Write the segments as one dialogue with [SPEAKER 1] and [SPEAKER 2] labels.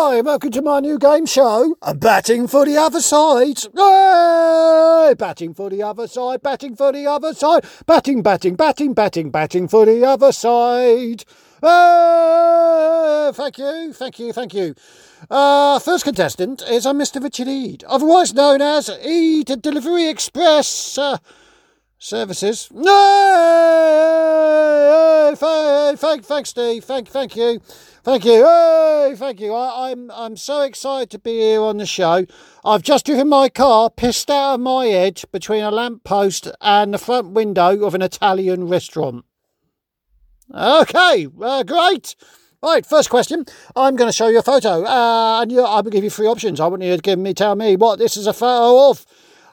[SPEAKER 1] Hi, welcome to my new game show. I'm batting for the other side. Hey! Batting for the other side, batting for the other side, batting, batting, batting, batting, batting for the other side. Hey! Thank you, thank you, thank you. Uh, first contestant is a Mr. Richard Eade, otherwise known as Eade Delivery Express. Uh, services. No, thank, thank, thanks, Steve. Thank, thank you, thank you. Hey, thank you. I, I'm, I'm so excited to be here on the show. I've just driven my car pissed out of my head between a lamp post and the front window of an Italian restaurant. Okay, uh, great. Right, first question. I'm going to show you a photo, uh, and you, I'm going to give you three options. I want you to give me, tell me what this is a photo of.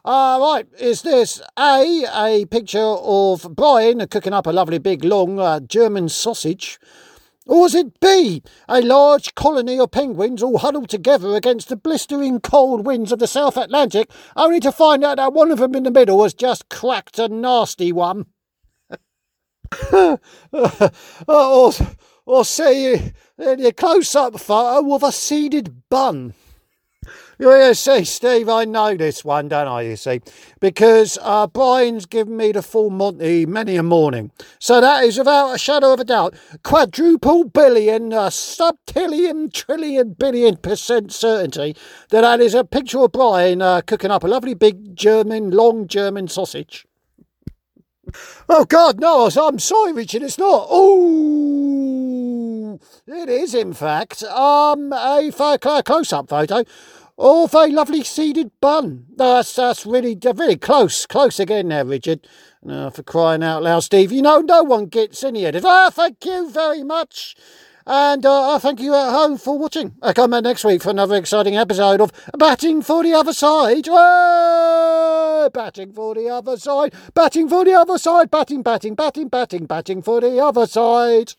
[SPEAKER 1] Uh, right, is this A, a picture of Brian cooking up a lovely big long uh, German sausage? Or is it B, a large colony of penguins all huddled together against the blistering cold winds of the South Atlantic, only to find out that one of them in the middle has just cracked a nasty one? or, or see a close up photo of a seeded bun. You see, Steve, I know this one, don't I? You see, because uh, Brian's given me the full Monty many a morning. So that is without a shadow of a doubt quadruple billion, uh, subtillion, trillion, billion percent certainty that that is a picture of Brian uh, cooking up a lovely big German, long German sausage. Oh God, no! I'm sorry, Richard. It's not. Oh, it is in fact um a close-up photo Oh, very lovely seeded bun. That's that's really really close, close again there, Richard. Uh, for crying out loud, Steve. You know no one gets any edit. Ah, thank you very much. And uh, I thank you at home for watching. I come back next week for another exciting episode of Batting for the Other Side. Oh, batting for the other side. Batting for the other side. Batting, batting, batting, batting, batting for the other side.